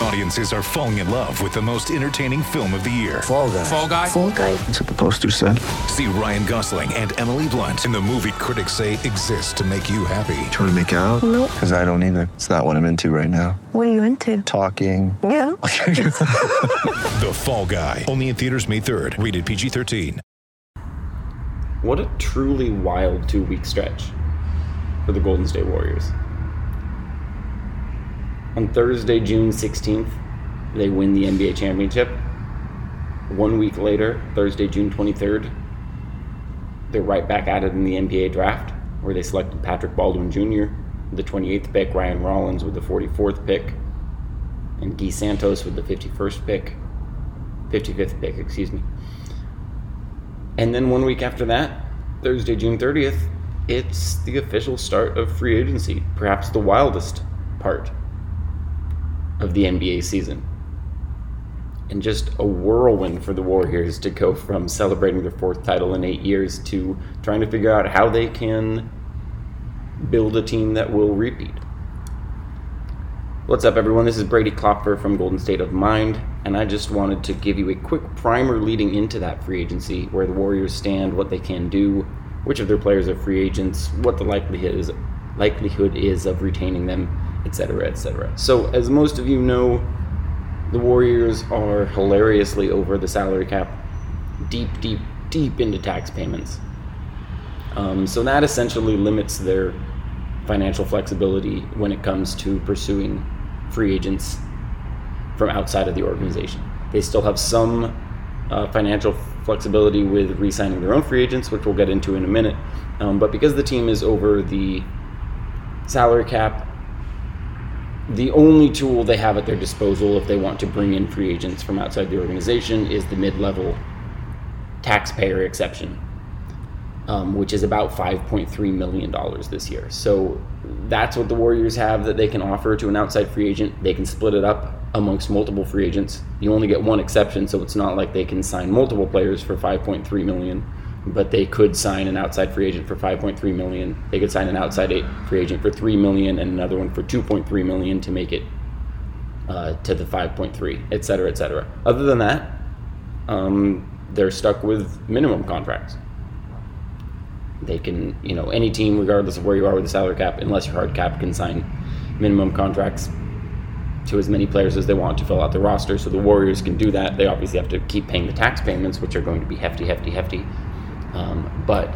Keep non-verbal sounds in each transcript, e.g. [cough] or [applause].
Audiences are falling in love with the most entertaining film of the year. Fall guy. Fall guy. Fall guy. That's what the poster said. See Ryan Gosling and Emily Blunt in the movie critics say exists to make you happy. Trying to make it out? Nope. Because I don't either. It's not what I'm into right now. What are you into? Talking. Yeah. [laughs] [laughs] The Fall Guy. Only in theaters May 3rd. Rated PG-13. What a truly wild two week stretch for the Golden State Warriors. On Thursday, June 16th, they win the NBA championship. One week later, Thursday, June 23rd, they're right back at it in the NBA draft, where they selected Patrick Baldwin Jr., the 28th pick, Ryan Rollins with the 44th pick, and Gui Santos with the 51st pick, 55th pick, excuse me. And then one week after that, Thursday, June 30th, it's the official start of free agency, perhaps the wildest part of the NBA season. And just a whirlwind for the Warriors to go from celebrating their fourth title in eight years to trying to figure out how they can build a team that will repeat. What's up, everyone? This is Brady Klopfer from Golden State of Mind, and I just wanted to give you a quick primer leading into that free agency, where the Warriors stand, what they can do, which of their players are free agents, what the likelihood is, likelihood is of retaining them, etc., etc. So, as most of you know, the Warriors are hilariously over the salary cap, deep, deep, deep into tax payments. Um, so that essentially limits their financial flexibility when it comes to pursuing free agents from outside of the organization. They still have some uh, financial flexibility with re signing their own free agents, which we'll get into in a minute. Um, but because the team is over the salary cap, the only tool they have at their disposal if they want to bring in free agents from outside the organization is the mid level taxpayer exception um, which is about $5.3 million this year. So that's what the Warriors have that they can offer to an outside free agent. They can split it up amongst multiple free agents. You only get one exception, so it's not like they can sign multiple players for 5.3 million, but they could sign an outside free agent for 5.3 million. They could sign an outside free agent for 3 million and another one for 2.3 million to make it uh, to the 5.3, et cetera, et cetera. Other than that, um, they're stuck with minimum contracts they can, you know, any team, regardless of where you are with the salary cap, unless you're hard cap, can sign minimum contracts to as many players as they want to fill out the roster. So the Warriors can do that. They obviously have to keep paying the tax payments, which are going to be hefty, hefty, hefty. Um, but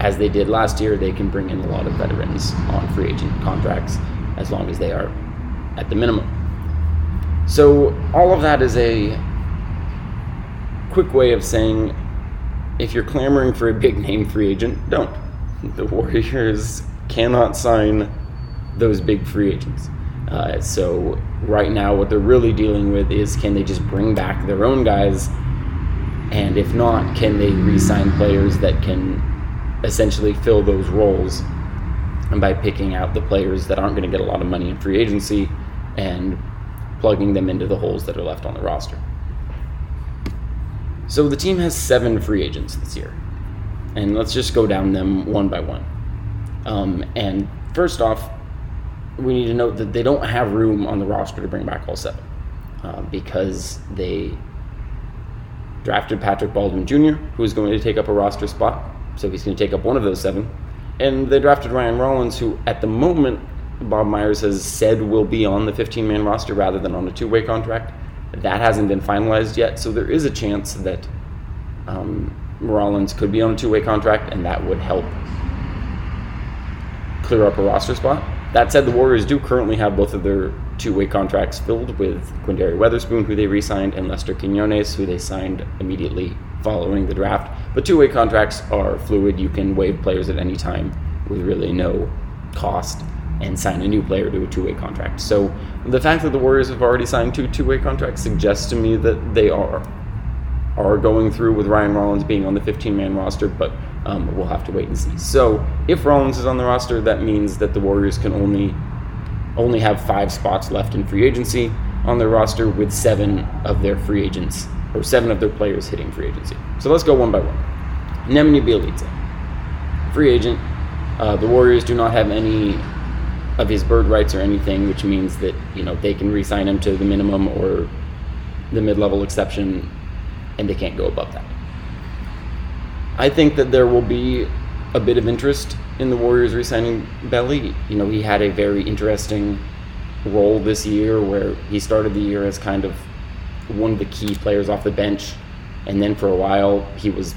as they did last year, they can bring in a lot of veterans on free agent contracts as long as they are at the minimum. So all of that is a quick way of saying if you're clamoring for a big name free agent, don't. The Warriors cannot sign those big free agents. Uh, so right now, what they're really dealing with is can they just bring back their own guys, and if not, can they re-sign players that can essentially fill those roles, and by picking out the players that aren't going to get a lot of money in free agency, and plugging them into the holes that are left on the roster. So the team has seven free agents this year. And let's just go down them one by one. Um, and first off, we need to note that they don't have room on the roster to bring back all seven uh, because they drafted Patrick Baldwin Jr., who is going to take up a roster spot. So he's going to take up one of those seven. And they drafted Ryan Rollins, who at the moment, Bob Myers has said will be on the 15 man roster rather than on a two way contract. That hasn't been finalized yet, so there is a chance that um, Rollins could be on a two way contract, and that would help clear up a roster spot. That said, the Warriors do currently have both of their two way contracts filled with Quinndary Weatherspoon, who they re signed, and Lester Quinones, who they signed immediately following the draft. But two way contracts are fluid. You can waive players at any time with really no cost and sign a new player to a two-way contract. So the fact that the Warriors have already signed two two-way contracts suggests to me that they are are going through with Ryan Rollins being on the 15-man roster, but um, we'll have to wait and see. So if Rollins is on the roster, that means that the Warriors can only only have five spots left in free agency on their roster, with seven of their free agents or seven of their players hitting free agency. So let's go one by one. Nemanja Bjelica, free agent. Uh, the Warriors do not have any of his bird rights or anything, which means that you know they can re-sign him to the minimum or the mid-level exception, and they can't go above that. I think that there will be a bit of interest in the Warriors re-signing Belly. You know, he had a very interesting role this year where he started the year as kind of one of the key players off the bench, and then for a while he was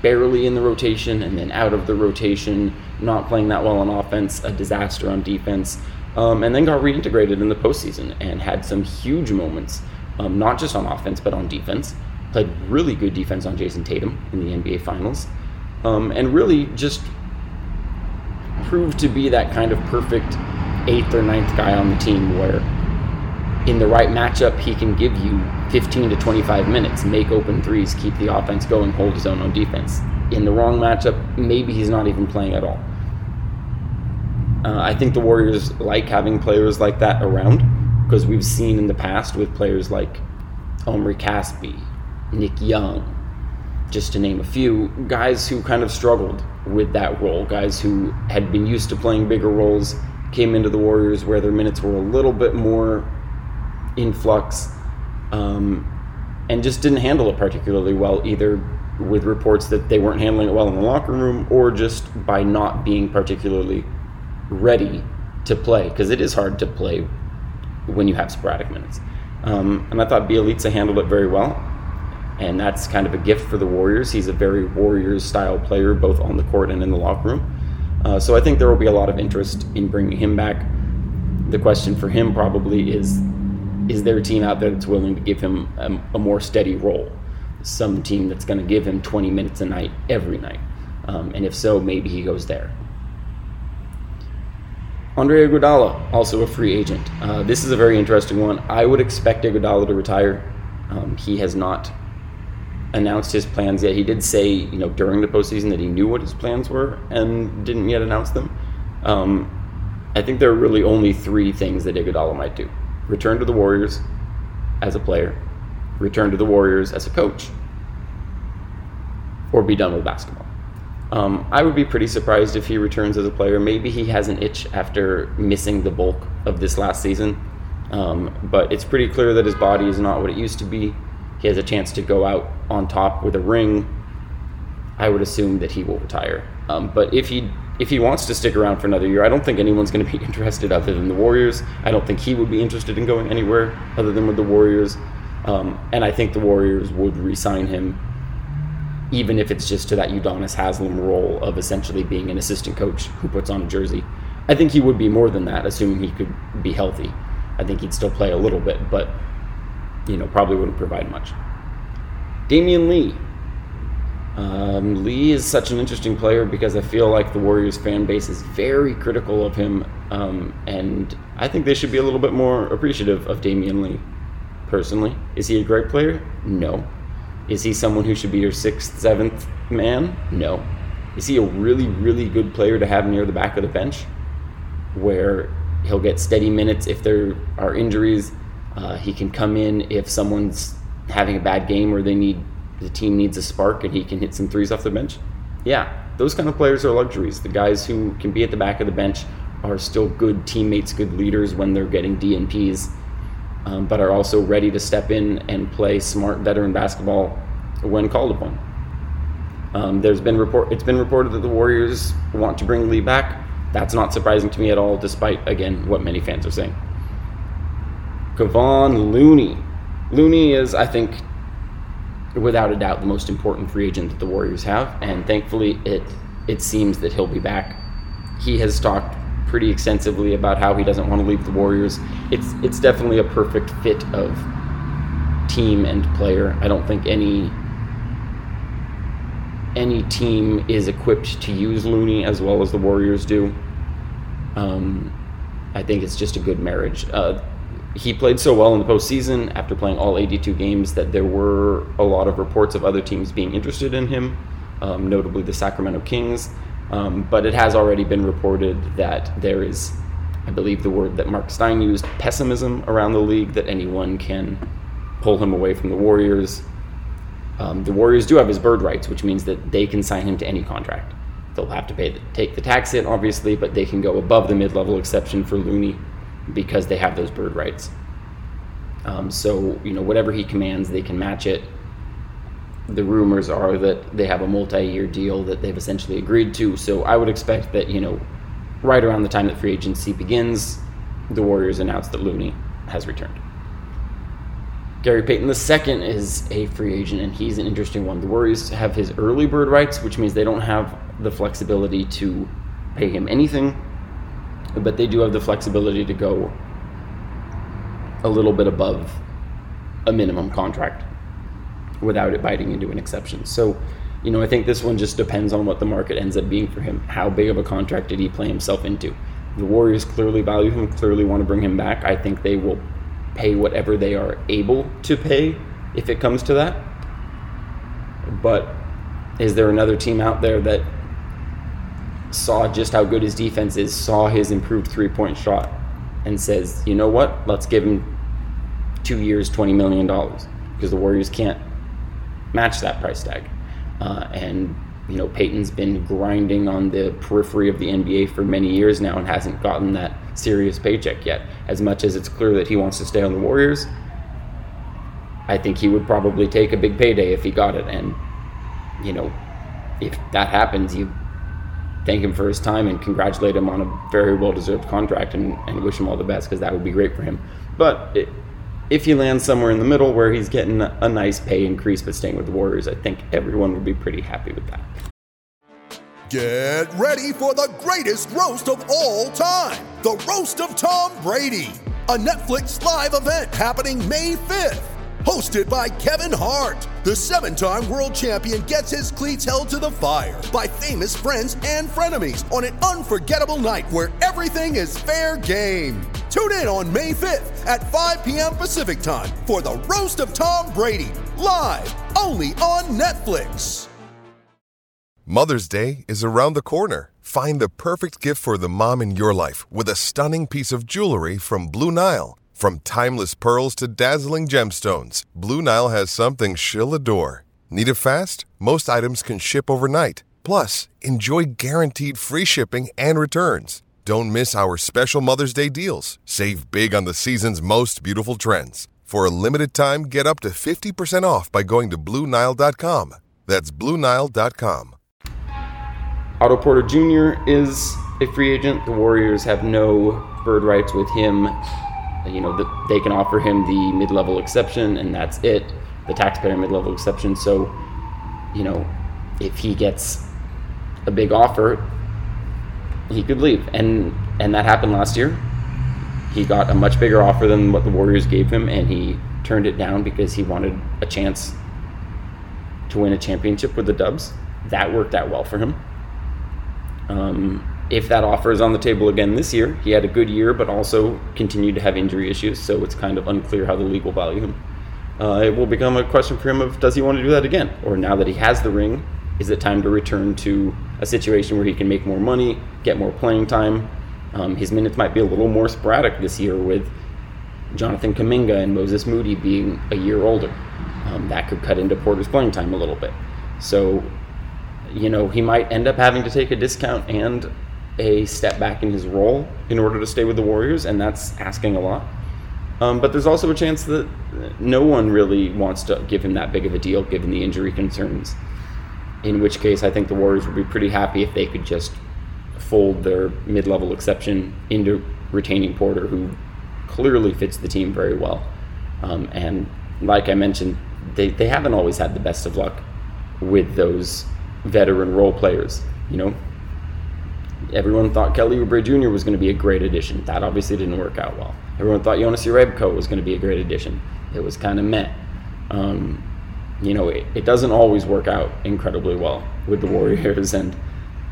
barely in the rotation and then out of the rotation, not playing that well on offense, a disaster on defense, um, and then got reintegrated in the postseason and had some huge moments, um, not just on offense but on defense. Played really good defense on Jayson Tatum in the NBA Finals, um, and really just proved to be that kind of perfect eighth or ninth guy on the team where in the right matchup, he can give you 15 to 25 minutes, make open threes, keep the offense going, hold his own on defense. In the wrong matchup, maybe he's not even playing at all. Uh, I think the Warriors like having players like that around because we've seen in the past with players like Omri Caspi, Nick Young, just to name a few, guys who kind of struggled with that role, guys who had been used to playing bigger roles, came into the Warriors where their minutes were a little bit more influx um, and just didn't handle it particularly well, either with reports that they weren't handling it well in the locker room or just by not being particularly ready to play, because it is hard to play when you have sporadic minutes. Um, and I thought Bjelica handled it very well. And that's kind of a gift for the Warriors. He's a very Warriors style player, both on the court and in the locker room. Uh, so I think there will be a lot of interest in bringing him back. The question for him probably is is there a team out there that's willing to give him a, a more steady role? Some team that's going to give him 20 minutes a night every night. Um, and if so, maybe he goes there. Andre Iguodala, also a free agent. Uh, this is a very interesting one. I would expect Iguodala to retire. Um, he has not announced his plans yet. He did say, you know, during the postseason that he knew what his plans were and didn't yet announce them. Um, I think there are really only three things that Iguodala might do return to the Warriors as a player, return to the Warriors as a coach, or be done with basketball. Um, I would be pretty surprised if he returns as a player. Maybe he has an itch after missing the bulk of this last season, um, but it's pretty clear that his body is not what it used to be. He has a chance to go out on top with a ring. I would assume that he will retire. Um, but if he if he wants to stick around for another year, I don't think anyone's going to be [laughs] interested other than the Warriors. I don't think he would be interested in going anywhere other than with the Warriors. Um, and I think the Warriors would re-sign him, even if it's just to that Udonis Haslem role of essentially being an assistant coach who puts on a jersey. I think he would be more than that, assuming he could be healthy. I think he'd still play a little bit, but you know probably wouldn't provide much. Damion Lee, um, Lee is such an interesting player because I feel like the Warriors fan base is very critical of him, um, and I think they should be a little bit more appreciative of Damion Lee. Personally, is he a great player? No. Is he someone who should be your sixth, seventh man? No. Is he a really, really good player to have near the back of the bench, where he'll get steady minutes if there are injuries? Uh, he can come in if someone's having a bad game or they need the team needs a spark and he can hit some threes off the bench. Yeah, those kind of players are luxuries. The guys who can be at the back of the bench are still good teammates, good leaders when they're getting DNPs, um, but are also ready to step in and play smart veteran basketball when called upon. Um, there's been report. It's been reported that the Warriors want to bring Lee back. That's not surprising to me at all, despite again what many fans are saying. Kevon Looney. Looney is, I think, without a doubt the most important free agent that the Warriors have, and thankfully it it seems that he'll be back. He has talked pretty extensively about how he doesn't want to leave the Warriors. It's it's definitely a perfect fit of team and player. I don't think any any team is equipped to use Looney as well as the Warriors do. Um, I think it's just a good marriage. Uh, he played so well in the postseason after playing all 82 games that there were a lot of reports of other teams being interested in him, um, notably the Sacramento Kings. Um, but it has already been reported that there is, I believe the word that Marc Stein used, pessimism around the league that anyone can pull him away from the Warriors. Um, the Warriors do have his bird rights, which means that they can sign him to any contract. They'll have to pay the, take the tax hit, obviously, but they can go above the mid-level exception for Looney because they have those bird rights. Um, so you know whatever he commands, they can match it. The rumors are that they have a multi-year deal that they've essentially agreed to. So I would expect that you know, right around the time that free agency begins, the Warriors announce that Looney has returned. Gary Payton II is a free agent, and he's an interesting one. The Warriors have his early bird rights, which means they don't have the flexibility to pay him anything, but they do have the flexibility to go a little bit above a minimum contract without it biting into an exception. So, you know, I think this one just depends on what the market ends up being for him. How big of a contract did he play himself into? The Warriors clearly value him, clearly want to bring him back. I think they will pay whatever they are able to pay if it comes to that. But is there another team out there that saw just how good his defense is, saw his improved three point shot, and says, you know what, let's give him two years, $20 million? Because the Warriors can't match that price tag. Uh, and you know, Payton's been grinding on the periphery of the NBA for many years now and hasn't gotten that serious paycheck yet. As much as it's clear that he wants to stay on the Warriors, I think he would probably take a big payday if he got it. And, you know, if that happens, you thank him for his time and congratulate him on a very well deserved contract and, and wish him all the best because that would be great for him. But it, if he lands somewhere in the middle where he's getting a, nice pay increase but staying with the Warriors, I think everyone would be pretty happy with that. Get ready for the greatest roast of all time the Roast of Tom Brady, a Netflix live event happening May 5th. Hosted by Kevin Hart, the seven time world champion gets his cleats held to the fire by famous friends and frenemies on an unforgettable night where everything is fair game. Tune in on May 5th at 5 p.m. Pacific time for the Roast of Tom Brady, live only on Netflix. Mother's Day is around the corner. Find the perfect gift for the mom in your life with a stunning piece of jewelry from Blue Nile. From timeless pearls to dazzling gemstones, Blue Nile has something she'll adore. Need it fast? Most items can ship overnight. Plus, enjoy guaranteed free shipping and returns. Don't miss our special Mother's Day deals. Save big on the season's most beautiful trends. For a limited time, get up to 50% off by going to BlueNile.com. That's BlueNile.com. Otto Porter Jr. is a free agent. The Warriors have no bird rights with him. You know, they can offer him the mid level exception, and that's it the taxpayer mid level exception. So, you know, if he gets a big offer, he could leave. And, and that happened last year. He got a much bigger offer than what the Warriors gave him, and he turned it down because he wanted a chance to win a championship with the Dubs. That worked out well for him. Um, if that offer is on the table again this year, he had a good year, but also continued to have injury issues, so it's kind of unclear how the league will value him. Uh, it will become a question for him of does he want to do that again, or now that he has the ring, is it time to return to a situation where he can make more money, get more playing time? Um, his minutes might be a little more sporadic this year with Jonathan Kuminga and Moses Moody being a year older. Um, that could cut into Porter's playing time a little bit. So, you know, he might end up having to take a discount and a step back in his role in order to stay with the Warriors, and that's asking a lot. Um, but there's also a chance that no one really wants to give him that big of a deal given the injury concerns. In which case, I think the Warriors would be pretty happy if they could just fold their mid level exception into retaining Porter, who clearly fits the team very well. Um, and like I mentioned, they, they haven't always had the best of luck with those veteran role players. You know, everyone thought Kelly Oubre Jr. was going to be a great addition. That obviously didn't work out well. Everyone thought Jonas Jerebko was going to be a great addition. It was kind of meh. Um, you know, it, it doesn't always work out incredibly well with the Warriors [laughs] and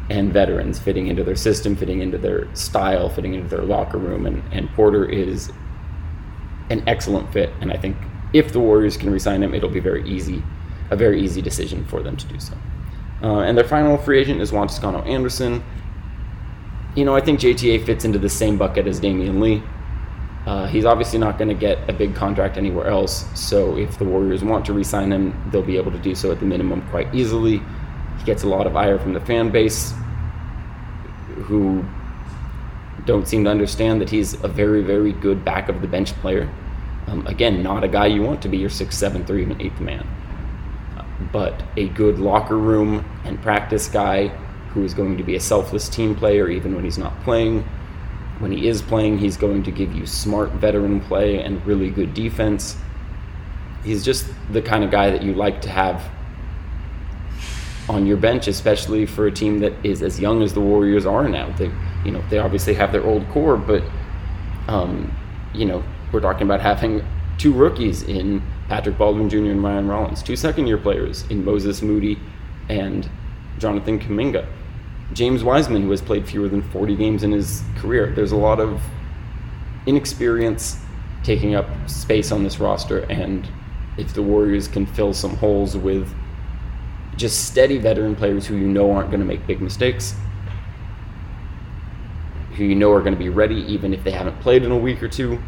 and veterans fitting into their system, fitting into their style, fitting into their locker room. And, and Porter is an excellent fit. And I think if the Warriors can resign him, it'll be very easy, a very easy decision for them to do so. Uh, and their final free agent is Juan Toscano Anderson. You know, I think JTA fits into the same bucket as Damion Lee. Uh, he's obviously not going to get a big contract anywhere else. So if the Warriors want to re-sign him, they'll be able to do so at the minimum quite easily. He gets a lot of ire from the fan base, who don't seem to understand that he's a very, very good back of the bench player. Um, again, not a guy you want to be your sixth, seventh, or even eighth man, but a good locker room and practice guy who is going to be a selfless team player even when he's not playing. When he is playing, he's going to give you smart veteran play and really good defense. He's just the kind of guy that you like to have on your bench, especially for a team that is as young as the Warriors are now. They, you know, they obviously have their old core, but um, you know, we're talking about having two rookies in Patrick Baldwin Jr. and Ryan Rollins, two second-year players in Moses Moody and Jonathan Kuminga. James Wiseman, who has played fewer than 40 games in his career. There's a lot of inexperience taking up space on this roster, and if the Warriors can fill some holes with just steady veteran players who you know aren't going to make big mistakes, who you know are going to be ready even if they haven't played in a week or two,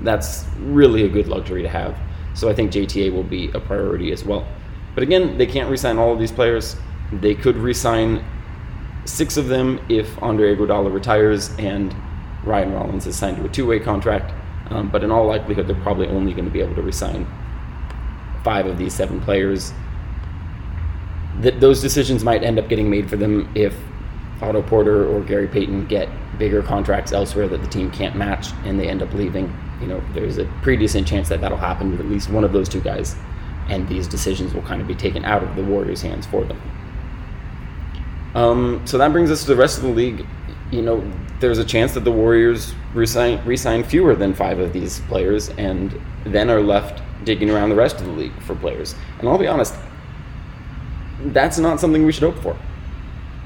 that's really a good luxury to have. So I think JTA will be a priority as well. But again, they can't re-sign all of these players. They could re-sign six of them if Andre Iguodala retires and Ryan Rollins is signed to a two-way contract. Um, but in all likelihood, they're probably only going to be able to re-sign five of these seven players. Th- those decisions might end up getting made for them if Otto Porter or Gary Payton get bigger contracts elsewhere that the team can't match and they end up leaving. You know, there's a pretty decent chance that that'll happen with at least one of those two guys, and these decisions will kind of be taken out of the Warriors' hands for them. Um, so that brings us to the rest of the league. You know, there's a chance that the Warriors resign, resign fewer than five of these players and then are left digging around the rest of the league for players. And I'll be honest, that's not something we should hope for.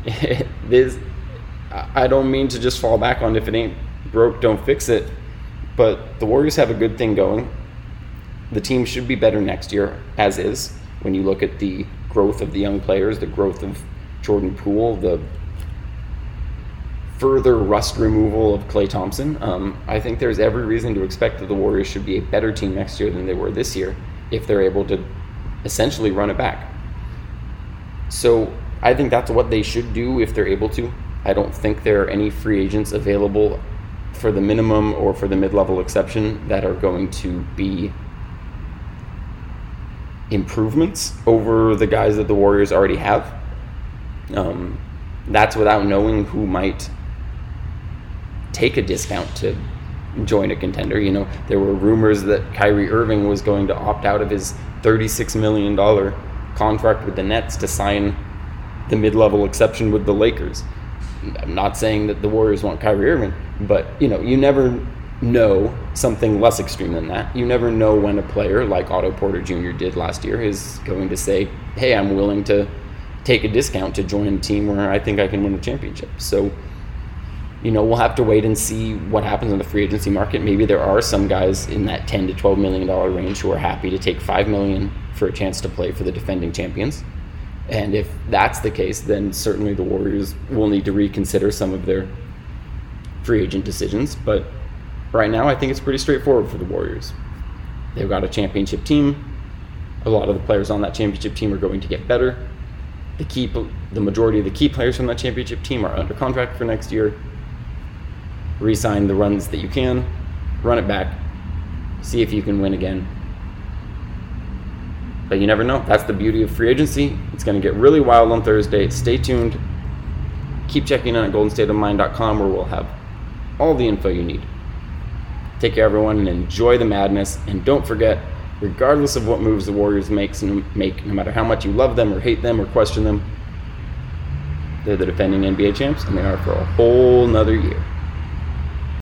[laughs] this, I don't mean to just fall back on if it ain't broke, don't fix it. But the Warriors have a good thing going. The team should be better next year, as is. When you look at the growth of the young players, the growth of Jordan Poole, the further rust removal of Klay Thompson, um, I think there's every reason to expect that the Warriors should be a better team next year than they were this year if they're able to essentially run it back. So I think that's what they should do if they're able to. I don't think there are any free agents available for the minimum or for the mid level exception that are going to be improvements over the guys that the Warriors already have. Um, that's without knowing who might take a discount to join a contender. You know, there were rumors that Kyrie Irving was going to opt out of his $36 million contract with the Nets to sign the mid level exception with the Lakers. I'm not saying that the Warriors want Kyrie Irving, but you know, you never know something less extreme than that. You never know when a player like Otto Porter Jr. did last year is going to say, "Hey, I'm willing to take a discount to join a team where I think I can win a championship." So, you know, we'll have to wait and see what happens in the free agency market. Maybe there are some guys in that 10 to 12 million dollar range who are happy to take 5 million for a chance to play for the defending champions. And if that's the case, then certainly the Warriors will need to reconsider some of their free agent decisions. But right now, I think it's pretty straightforward for the Warriors. They've got a championship team. A lot of the players on that championship team are going to get better. The key, the majority of the key players from that championship team are under contract for next year. Resign the runs that you can, run it back, see if you can win again, but you never know. That's the beauty of free agency. It's going to get really wild on Thursday. Stay tuned. Keep checking in at goldenstateofmind.com where we'll have all the info you need. Take care, everyone, and enjoy the madness. And don't forget, regardless of what moves the Warriors makes make, no matter how much you love them or hate them or question them, they're the defending NBA champs, and they are for a whole nother year.